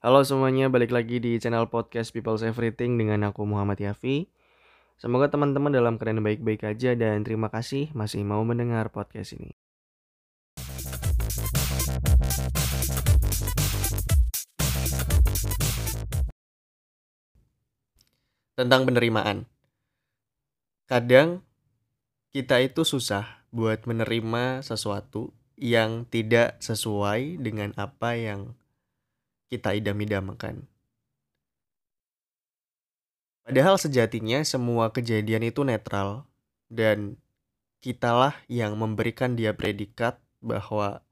Halo semuanya, balik lagi di channel podcast People's Everything dengan aku Muhammad Yafi. Semoga teman-teman dalam keadaan baik-baik aja dan terima kasih masih mau mendengar podcast ini. Tentang penerimaan. Kadang kita itu susah buat menerima sesuatu yang tidak sesuai dengan apa yang kita idam-idamkan. Padahal sejatinya semua kejadian itu netral dan kitalah yang memberikan dia predikat bahwa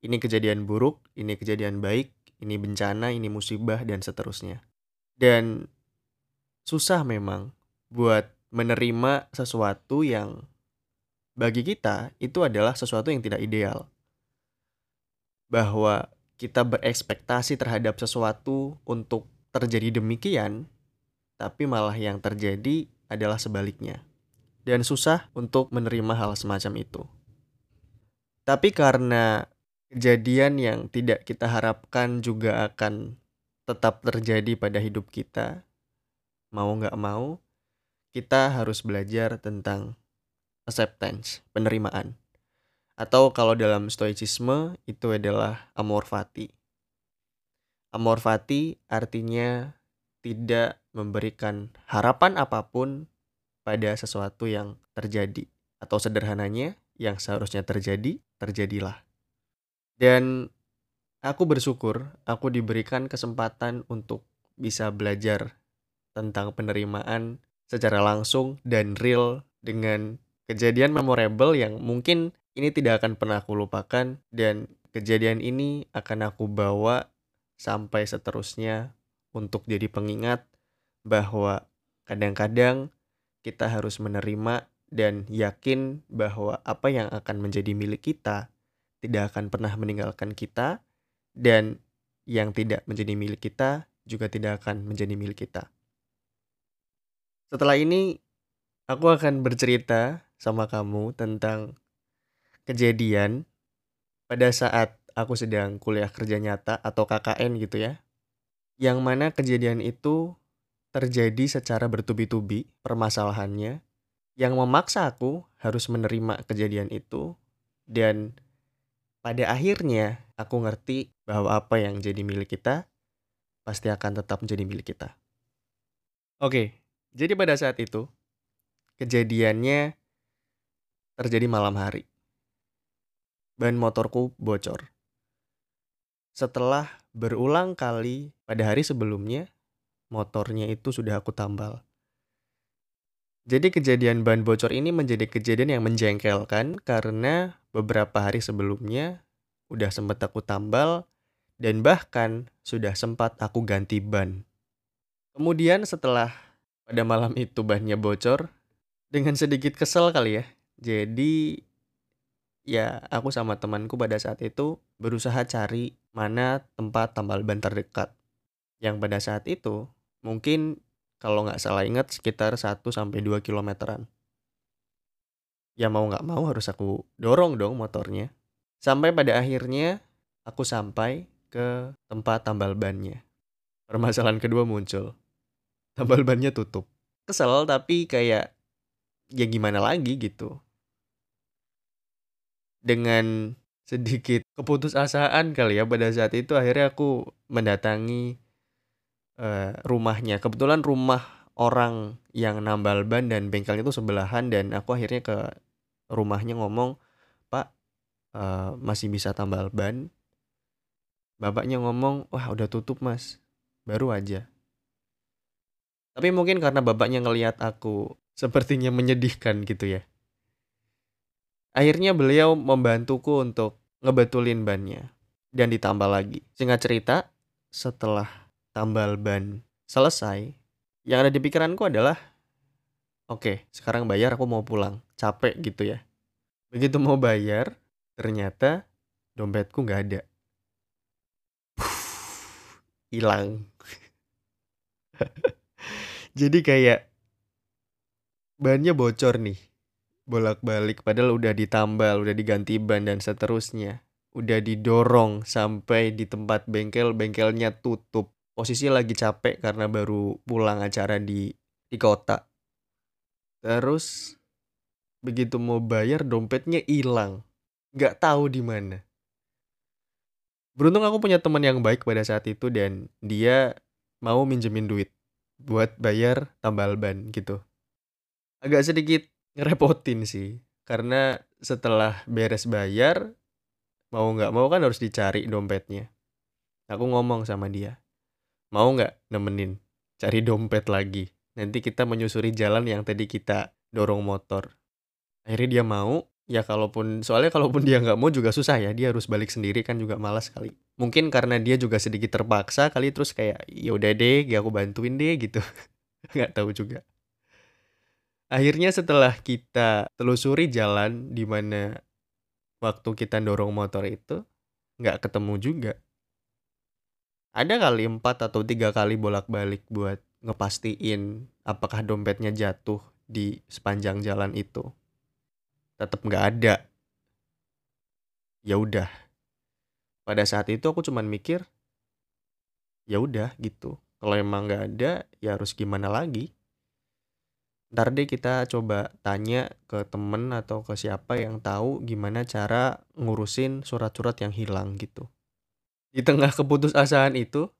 ini kejadian buruk, ini kejadian baik, ini bencana, ini musibah dan seterusnya. Dan susah memang buat menerima sesuatu yang bagi kita itu adalah sesuatu yang tidak ideal. Bahwa kita berekspektasi terhadap sesuatu untuk terjadi demikian, tapi malah yang terjadi adalah sebaliknya. Dan susah untuk menerima hal semacam itu. Tapi karena kejadian yang tidak kita harapkan juga akan tetap terjadi pada hidup kita, mau nggak mau, kita harus belajar tentang acceptance, penerimaan. Atau kalau dalam stoicisme itu adalah amor fati. Amor fati artinya tidak memberikan harapan apa pun pada sesuatu yang terjadi. Atau sederhananya, yang seharusnya terjadi, terjadilah. Dan aku bersyukur aku diberikan kesempatan untuk bisa belajar tentang penerimaan secara langsung dan real dengan kejadian memorable yang mungkin ini tidak akan pernah aku lupakan dan kejadian ini akan aku bawa sampai seterusnya untuk jadi pengingat bahwa kadang-kadang kita harus menerima dan yakin bahwa apa yang akan menjadi milik kita tidak akan pernah meninggalkan kita dan yang tidak menjadi milik kita juga tidak akan menjadi milik kita. Setelah ini, aku akan bercerita sama kamu tentang kejadian pada saat aku sedang kuliah kerja nyata atau KKN gitu ya. Yang mana kejadian itu terjadi secara bertubi-tubi permasalahannya yang memaksa aku harus menerima kejadian itu dan pada akhirnya aku ngerti bahwa apa yang jadi milik kita pasti akan tetap menjadi milik kita. Oke, jadi pada saat itu, kejadiannya terjadi malam hari. Ban motorku bocor. Setelah berulang kali pada hari sebelumnya, motornya itu sudah aku tambal. Jadi kejadian ban bocor ini menjadi kejadian yang menjengkelkan karena beberapa hari sebelumnya udah sempat aku tambal dan bahkan sudah sempat aku ganti ban. Kemudian setelah pada malam itu bannya bocor dengan sedikit kesel kali ya. Jadi ya aku sama temanku pada saat itu berusaha cari mana tempat tambal ban terdekat. Yang pada saat itu mungkin kalau nggak salah ingat sekitar 1 sampai 2 kilometeran. Ya mau nggak mau harus aku dorong dong motornya. Sampai pada akhirnya aku sampai ke tempat tambal bannya. Permasalahan kedua muncul tambal bannya tutup kesel tapi kayak ya gimana lagi gitu dengan sedikit keputusasaan kali ya. Pada saat itu akhirnya aku mendatangi uh, rumahnya. Kebetulan rumah orang yang nambal ban dan bengkelnya itu sebelahan dan aku akhirnya ke rumahnya ngomong pak uh, masih bisa tambal ban? Bapaknya ngomong wah udah tutup mas. Baru aja. Tapi mungkin karena bapaknya ngelihat aku sepertinya menyedihkan gitu ya. Akhirnya beliau membantuku untuk ngebetulin bannya dan ditambal lagi. Singkat cerita, setelah tambal ban selesai, yang ada di pikiranku adalah oke, okay, sekarang bayar aku mau pulang. Capek gitu ya. Begitu mau bayar, ternyata dompetku nggak ada. Hilang. Jadi kayak bannya bocor nih. Bolak-balik padahal udah ditambal, udah diganti ban dan seterusnya. udah didorong sampai di tempat bengkel, bengkelnya tutup. Posisi lagi capek karena baru pulang acara di di kota. Terus begitu mau bayar dompetnya hilang. Nggak tahu di mana. Beruntung aku punya teman yang baik pada saat itu dan dia mau minjemin duit buat bayar tambal ban gitu. Agak sedikit ngerepotin sih. Karena setelah beres bayar mau nggak mau kan harus dicari dompetnya. Aku ngomong sama dia mau nggak nemenin? Cari dompet lagi. Nanti kita menyusuri jalan yang tadi kita dorong motor. Akhirnya dia mau. Ya kalaupun soalnya kalaupun dia nggak mau juga susah ya. Dia harus balik sendiri kan juga malas kali. Mungkin karena dia juga sedikit terpaksa kali terus kayak ya udah deh ya aku bantuin deh gitu. Nggak tahu juga Akhirnya setelah kita telusuri jalan di mana waktu kita dorong motor itu nggak ketemu juga. Ada kali empat atau tiga kali bolak-balik buat ngepastiin apakah dompetnya jatuh di sepanjang jalan itu. Tetap nggak ada. Ya udah. Pada saat itu aku cuman mikir, ya udah gitu. Kalau emang nggak ada, ya harus gimana lagi ntar deh kita coba tanya ke temen atau ke siapa yang tahu gimana cara ngurusin surat-surat yang hilang gitu. Di tengah keputusasaan itu,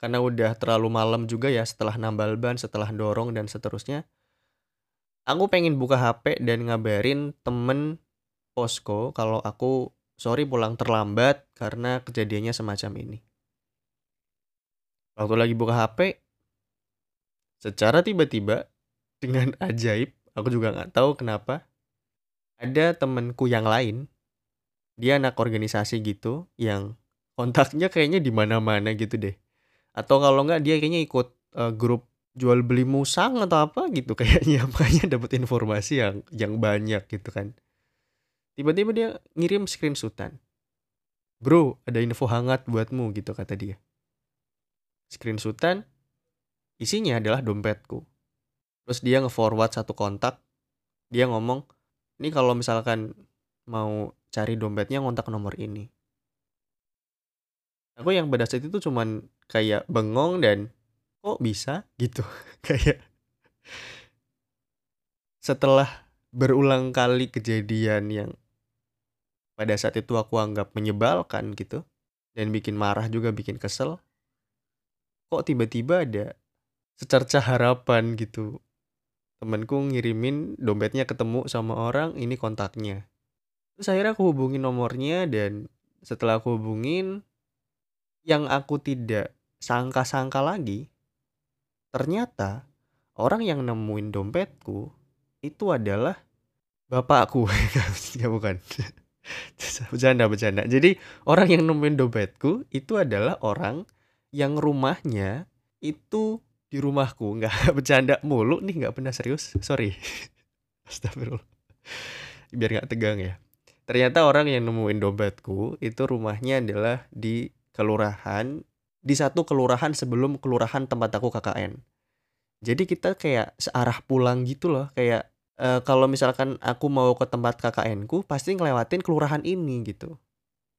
karena udah terlalu malam juga ya setelah nambal ban, setelah dorong dan seterusnya, aku pengen buka HP dan ngabarin temen posko kalau aku sorry pulang terlambat karena kejadiannya semacam ini. Waktu lagi buka HP, secara tiba-tiba dengan ajaib, aku juga nggak tahu kenapa, ada temenku yang lain, dia anak organisasi gitu, yang kontaknya kayaknya di mana-mana gitu deh. Atau kalau nggak dia kayaknya ikut uh, grup jual beli musang atau apa gitu kayaknya makanya dapat informasi yang yang banyak gitu kan. Tiba-tiba dia ngirim screenshotan. Bro, ada info hangat buatmu gitu kata dia. Screenshotan isinya adalah dompetku terus dia nge-forward satu kontak. Dia ngomong ini kalau misalkan mau cari dompetnya ngontak nomor ini. Aku yang pada saat itu cuman kayak bengong dan kok bisa? Gitu. Kayak setelah berulang kali kejadian yang pada saat itu aku anggap menyebalkan gitu dan bikin marah juga bikin kesel kok tiba-tiba ada secerca harapan gitu temenku ngirimin dompetnya ketemu sama orang ini kontaknya. Terus akhirnya aku hubungin nomornya dan setelah aku hubungin yang aku tidak sangka-sangka lagi ternyata orang yang nemuin dompetku itu adalah bapakku. Ya bukan. Bercanda bercanda. Jadi orang yang nemuin dompetku itu adalah orang yang rumahnya itu di rumahku nggak bercanda mulu nih nggak pernah serius. Sorry. Astagfirullah. Biar nggak tegang ya. Ternyata orang yang nemuin dompetku itu rumahnya adalah di kelurahan di satu kelurahan sebelum kelurahan tempat aku KKN jadi kita kayak searah pulang gitu loh. Kayak e, kalau misalkan aku mau ke tempat KKN ku pasti ngelewatin kelurahan ini gitu.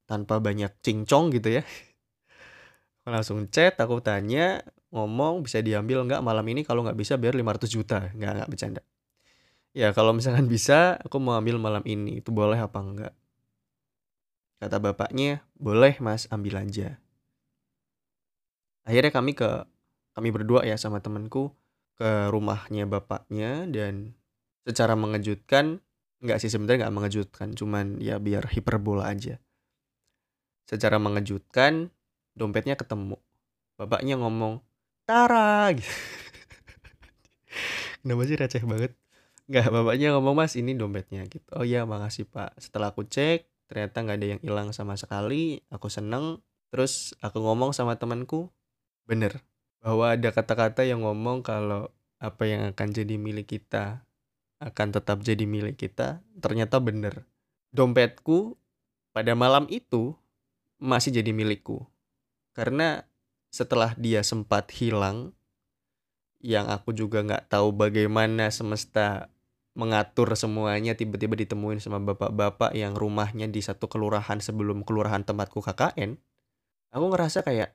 Tanpa banyak cincong gitu ya. Langsung chat aku tanya ngomong bisa diambil nggak malam ini kalau nggak bisa biar 500 juta. Nggak nggak bercanda. Ya kalau misalkan bisa aku mau ambil malam ini. Itu boleh apa enggak kata bapaknya boleh mas ambil aja. Akhirnya kami ke kami berdua ya sama temanku ke rumahnya bapaknya dan secara mengejutkan nggak sih sebenarnya nggak mengejutkan cuman ya biar hiperbola aja. Secara mengejutkan dompetnya ketemu. Bapaknya ngomong Tara gitu. Kenapa sih receh banget? Nggak, bapaknya ngomong mas ini dompetnya gitu. Oh iya makasih pak. Setelah aku cek ternyata nggak ada yang hilang sama sekali. Aku seneng. Terus aku ngomong sama temanku, bener bahwa ada kata-kata yang ngomong kalau apa yang akan jadi milik kita akan tetap jadi milik kita. Ternyata bener. Dompetku pada malam itu masih jadi milikku. Karena setelah dia sempat hilang yang aku juga nggak tahu bagaimana semesta mengatur semuanya tiba-tiba ditemuin sama bapak-bapak yang rumahnya di satu kelurahan sebelum kelurahan tempatku KKN. Aku ngerasa kayak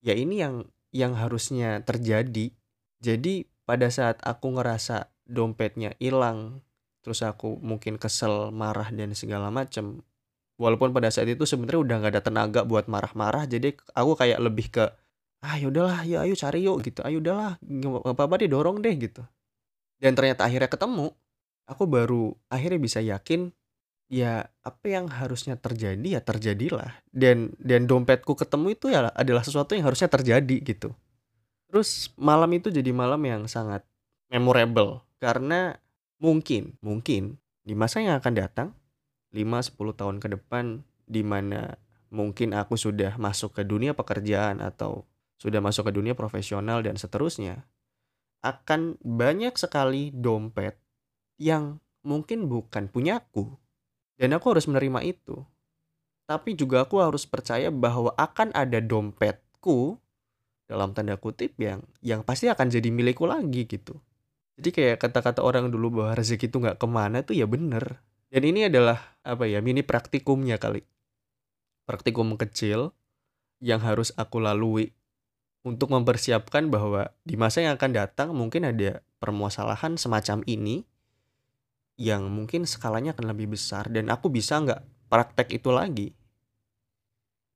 ya ini yang yang harusnya terjadi. Jadi pada saat aku ngerasa dompetnya hilang, terus aku mungkin kesel, marah dan segala macem. Walaupun pada saat itu sebenarnya udah nggak ada tenaga buat marah-marah, jadi aku kayak lebih ke ah yaudahlah ya ayo cari yuk gitu. Ayo udahlah nggak apa-apa deh dorong deh gitu. Dan ternyata akhirnya ketemu aku baru akhirnya bisa yakin ya apa yang harusnya terjadi ya terjadilah. Dan dan dompetku ketemu itu ya adalah sesuatu yang harusnya terjadi gitu. Terus malam itu jadi malam yang sangat memorable karena mungkin mungkin di masa yang akan datang 5-10 tahun ke depan di mana mungkin aku sudah masuk ke dunia pekerjaan atau sudah masuk ke dunia profesional dan seterusnya, akan banyak sekali dompet yang mungkin bukan punyaku. Dan aku harus menerima itu. Tapi juga aku harus percaya bahwa akan ada dompetku dalam tanda kutip yang yang pasti akan jadi milikku lagi gitu. Jadi kayak kata-kata orang dulu bahwa rezeki itu nggak ke mana tuh ya bener. Dan ini adalah apa ya mini praktikumnya kali. Praktikum kecil yang harus aku lalui untuk mempersiapkan bahwa di masa yang akan datang mungkin ada permasalahan semacam ini yang mungkin skalanya akan lebih besar. Dan aku bisa nggak praktek itu lagi.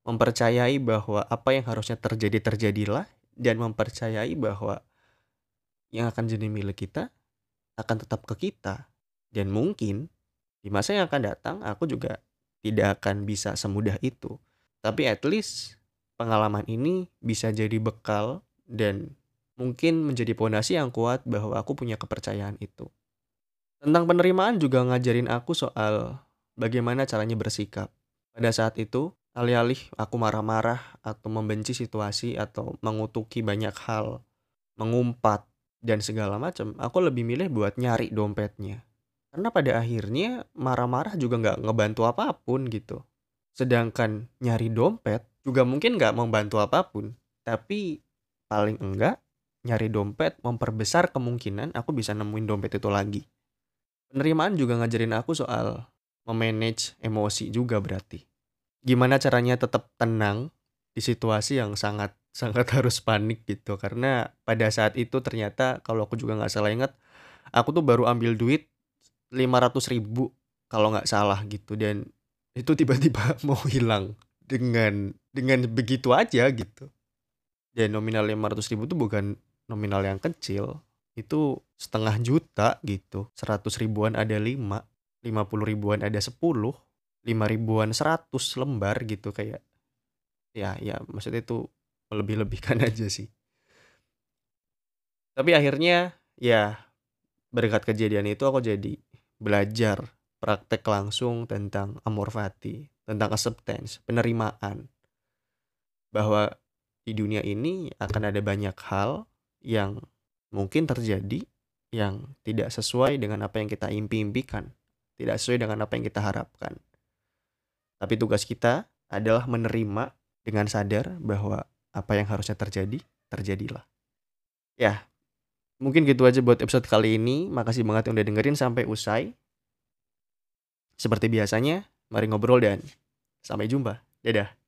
Mempercayai bahwa apa yang harusnya terjadi terjadilah. Dan mempercayai bahwa yang akan jadi milik kita akan tetap ke kita. Dan mungkin di masa yang akan datang aku juga tidak akan bisa semudah itu. Tapi at least pengalaman ini bisa jadi bekal dan mungkin menjadi pondasi yang kuat bahwa aku punya kepercayaan itu. Tentang penerimaan juga ngajarin aku soal bagaimana caranya bersikap. Pada saat itu, alih-alih aku marah-marah atau membenci situasi atau mengutuki banyak hal, mengumpat dan segala macam, aku lebih milih buat nyari dompetnya. Karena pada akhirnya marah-marah juga nggak ngebantu apa pun gitu. Sedangkan nyari dompet juga mungkin nggak membantu apa pun, tapi paling enggak nyari dompet memperbesar kemungkinan aku bisa nemuin dompet itu lagi. Penerimaan juga ngajarin aku soal memanage emosi juga berarti. Gimana caranya tetap tenang di situasi yang sangat sangat harus panik gitu karena pada saat itu ternyata kalau aku juga nggak salah ingat aku tuh baru ambil duit 500 ribu kalau nggak salah gitu dan itu tiba-tiba mau hilang dengan dengan begitu aja gitu. Dan nominal 500 ribu itu bukan nominal yang kecil. Itu setengah juta gitu. 100 ribuan ada 5. 50 ribuan ada 10. 5 ribuan 100 lembar gitu kayak. Ya, ya maksudnya itu melebih-lebihkan aja sih. Tapi akhirnya ya berkat kejadian itu aku jadi belajar praktek langsung tentang amor fati, tentang acceptance, penerimaan bahwa di dunia ini akan ada banyak hal yang mungkin terjadi yang tidak sesuai dengan apa yang kita impi-impikan, tidak sesuai dengan apa yang kita harapkan. Tapi tugas kita adalah menerima dengan sadar bahwa apa yang harusnya terjadi, terjadilah. Ya, mungkin gitu aja buat episode kali ini. Makasih banget yang udah dengerin sampai usai. Seperti biasanya, mari ngobrol dan sampai jumpa. Dadah.